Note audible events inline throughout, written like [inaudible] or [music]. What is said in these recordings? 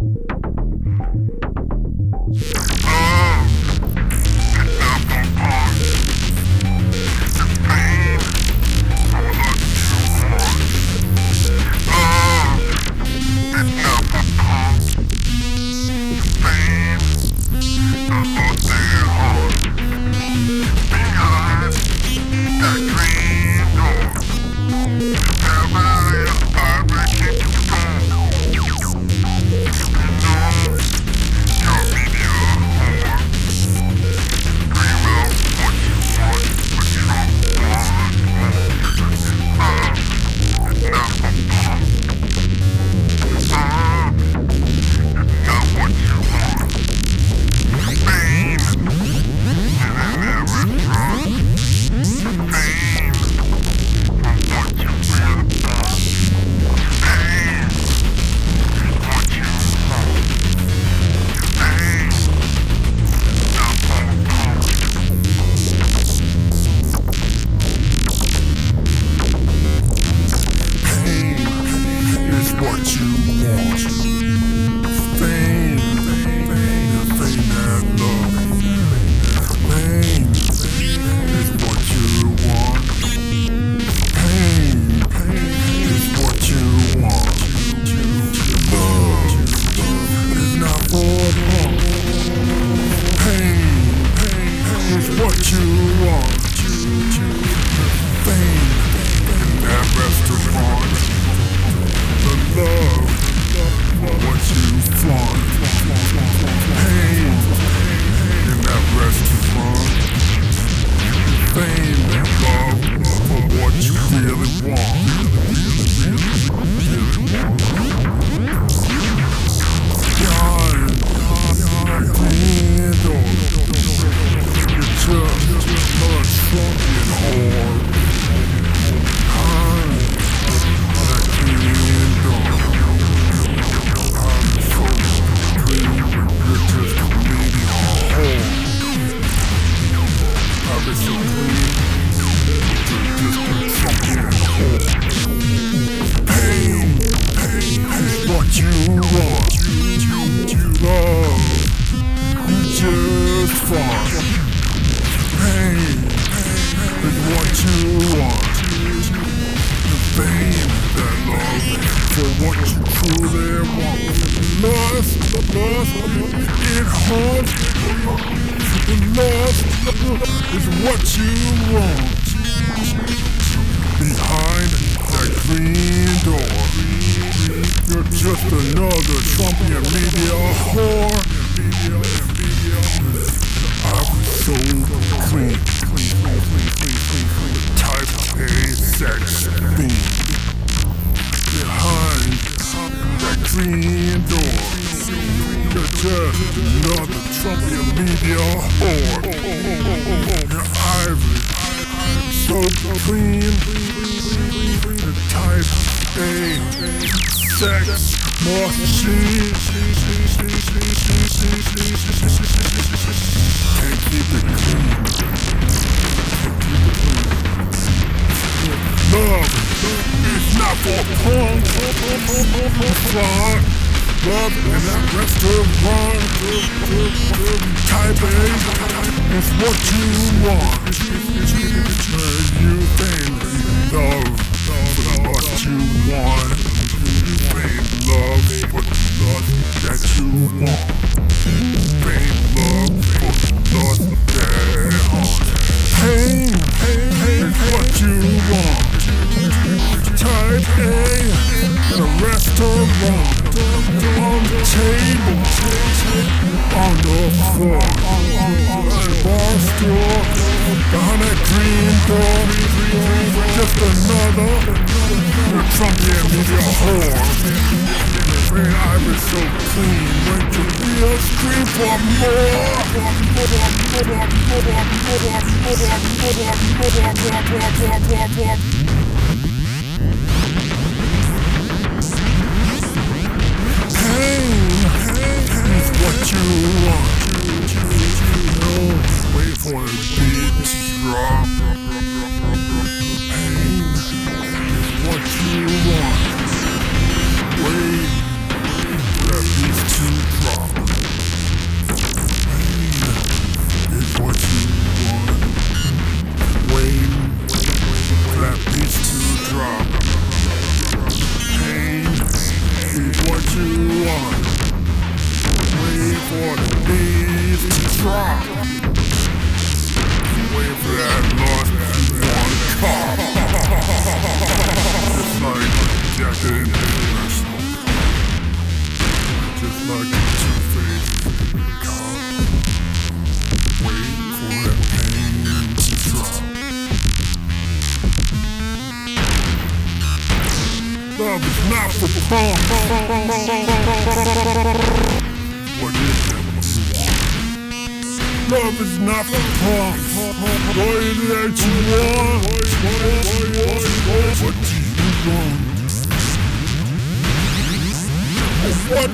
you what you want. out for fun, fun, love in that restaurant. Taipei is what you want. It's where you think love for what you want. You Make love for love that you want. Make love for love that on. Pain, pain, pain, what you want. AA in a restaurant on the table on the floor at bar store behind that green door just another the Trumpian with your whore. Man, I was so clean Went to be a scream for more, Too long. Wait for a to drop.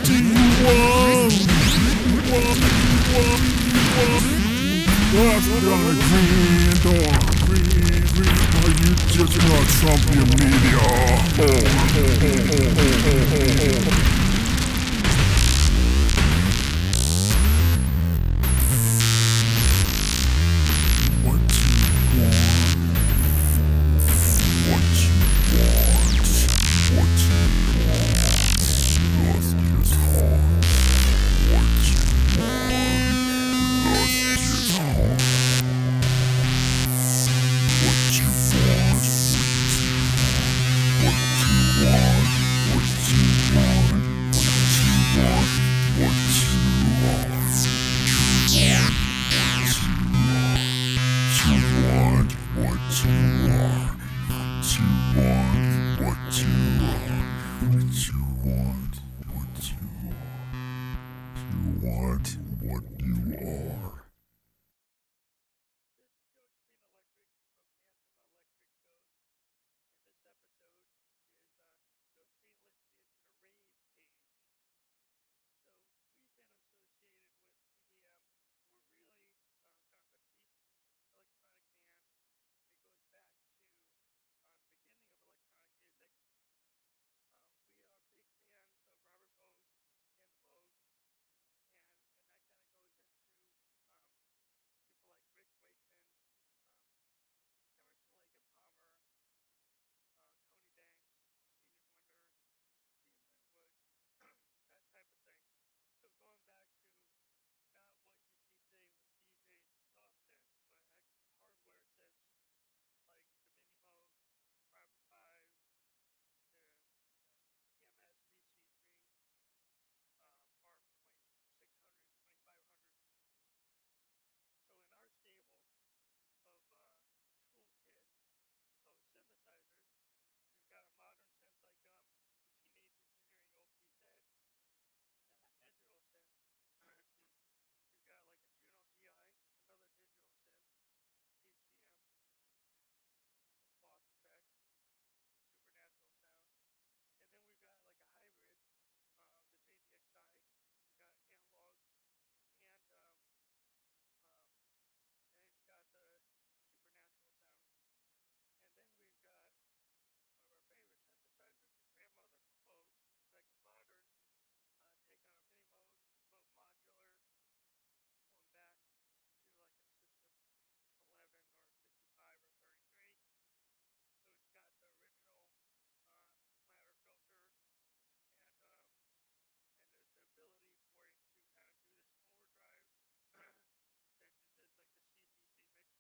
That's gonna green door, green, green. Are you just to trump your media? Oh, oh, oh, start ability for it to kind of do this overdrive [clears throat] that, that, like the CPP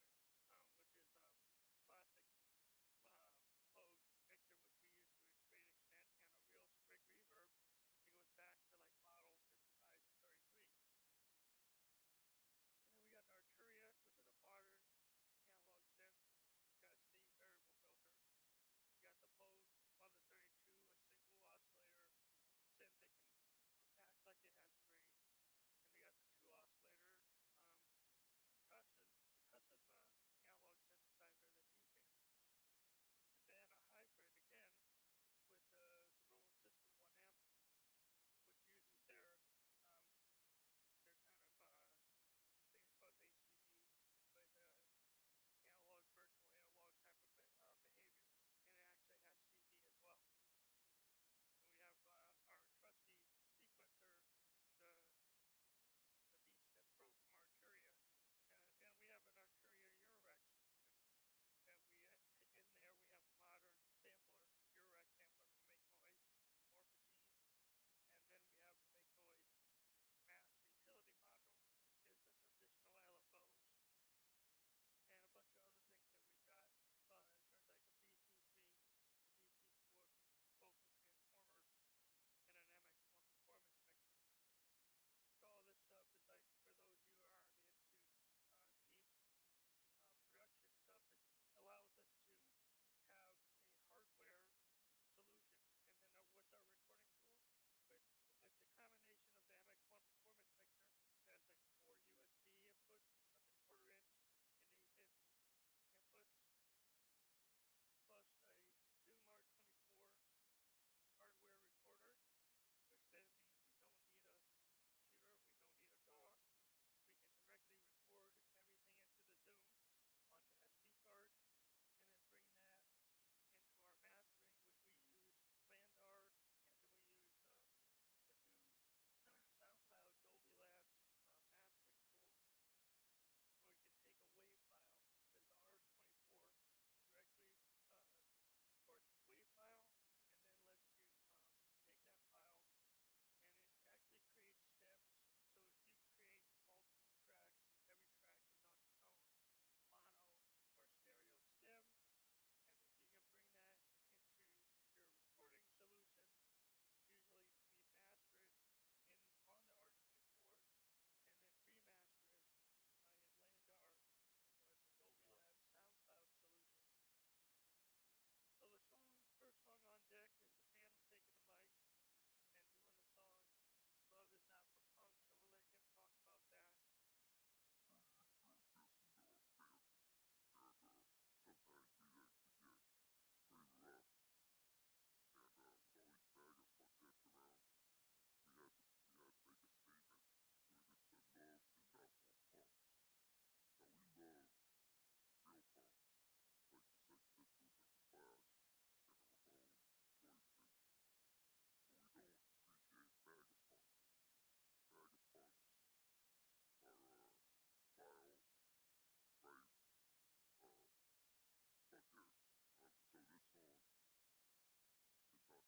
mixer, um, which is a classic uh, Bose mixer which we use to a great extent, and a real spring reverb. It goes back to like model 55s and 33s. And then we got an Arturia, which is a modern analog synth. It's got a state variable filter. We got the Bose It has great. other things that we've got.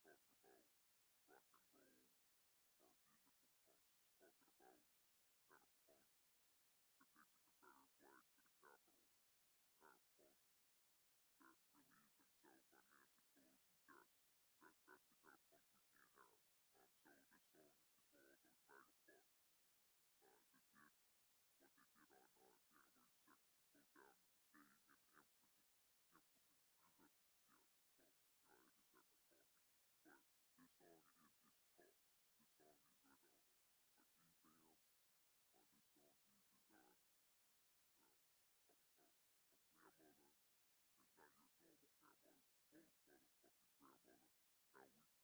talking about rock and roll or musical punks. It's talking about kind of punk that takes a Confederate flag to the Capitol, kind of punk that relieves himself on Nancy Pelosi's desk. That, that's the kind of punk we can't have. Um, so this song is for all those bag of fucks uh, that did what they did on uh, January 6th to go down sort of ah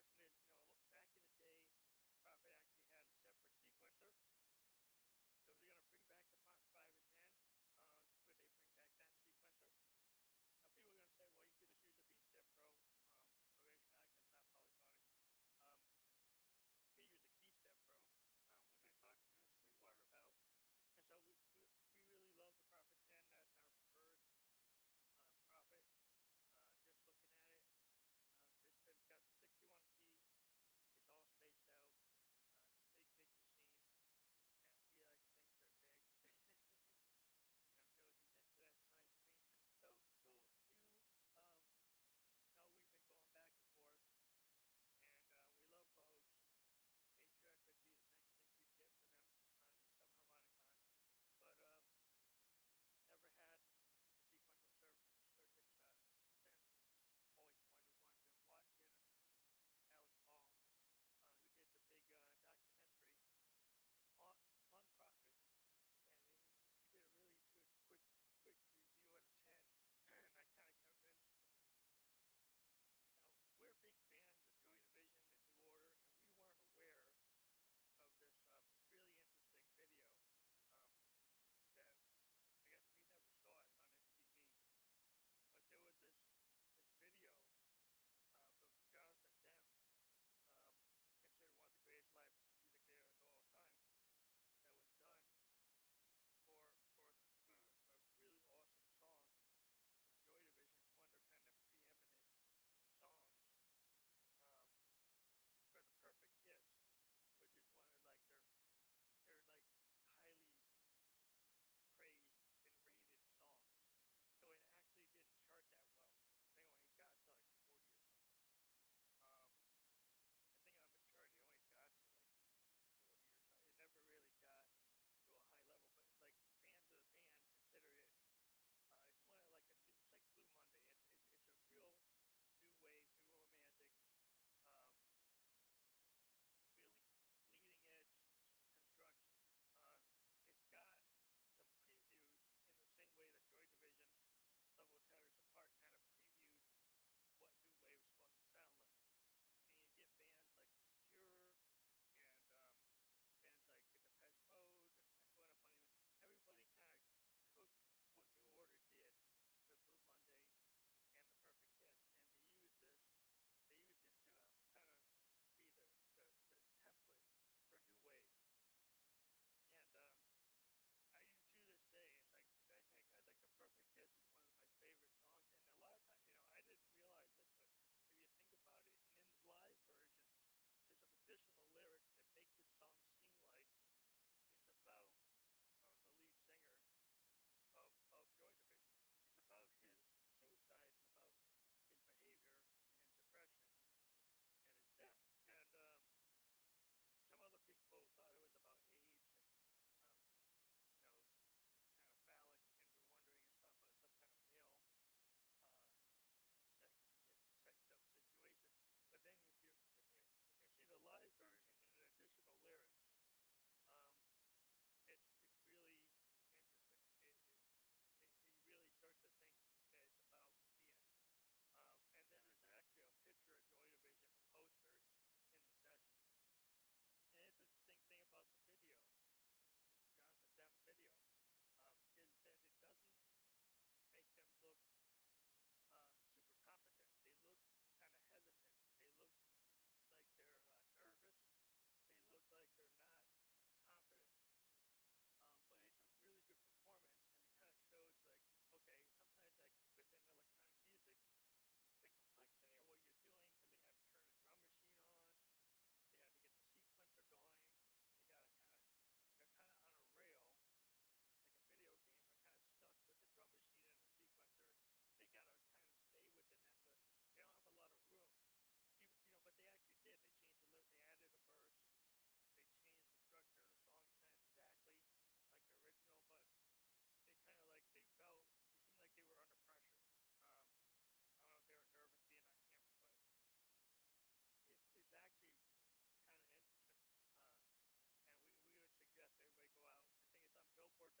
question is they're not confident. Um, but it's a really good performance, and it kind of shows like, okay, sometimes like within electronic music, the complexity of what you're doing, because they have to turn the drum machine on, they have to get the sequencer going, they gotta kind of, they're kind of on a rail, like a video game. They're kind of stuck with the drum machine and the sequencer. They gotta kind of stay within that, so they don't have a lot of room. Even, you know, but they actually did. They changed the lyric. They added a verse. They changed the structure of the song. It's not exactly like the original, but they kind of like they felt. It seemed like they were under pressure. Um, I don't know if they were nervous being on camera, but it's it's actually kind of interesting. Uh, and we, we would suggest everybody go out. I think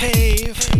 cave,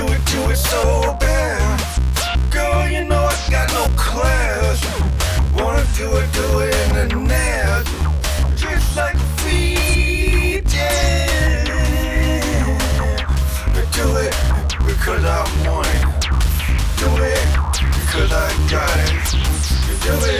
do it, do it so bad. Girl, you know I got no class. Wanna do it, do it in the net. Just like a feed, yeah. Do it because I want it. Do it because I got it. Do it.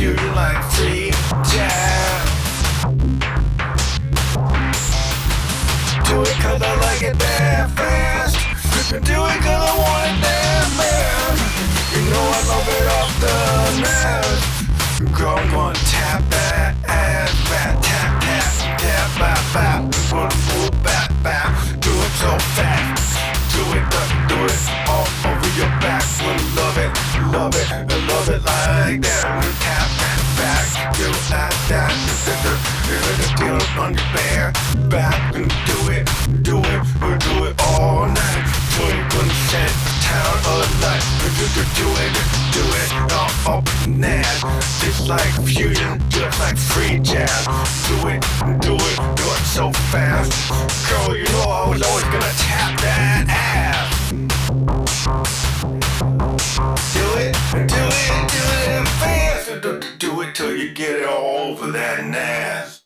Fusion, like free jazz. Do it cause I like it that fast. Do it cause I want it that bad. You know I love it off the net. Girl, I'm gonna tap that ass back. Tap, tap, tap, back, back. Gonna move back, back. Do it so fast. Do it, do it Like that. Do it on your bare back. And do it, do it, we do it all night. Do it, gonna set the town alight. Do, do, do it, do it all up that. It's like fusion, just like free jazz. Do it, do it, do it so fast. Girl, you know I was always gonna tap that ass. Do it, do it, do it fast. Do it till you get it all over that ass.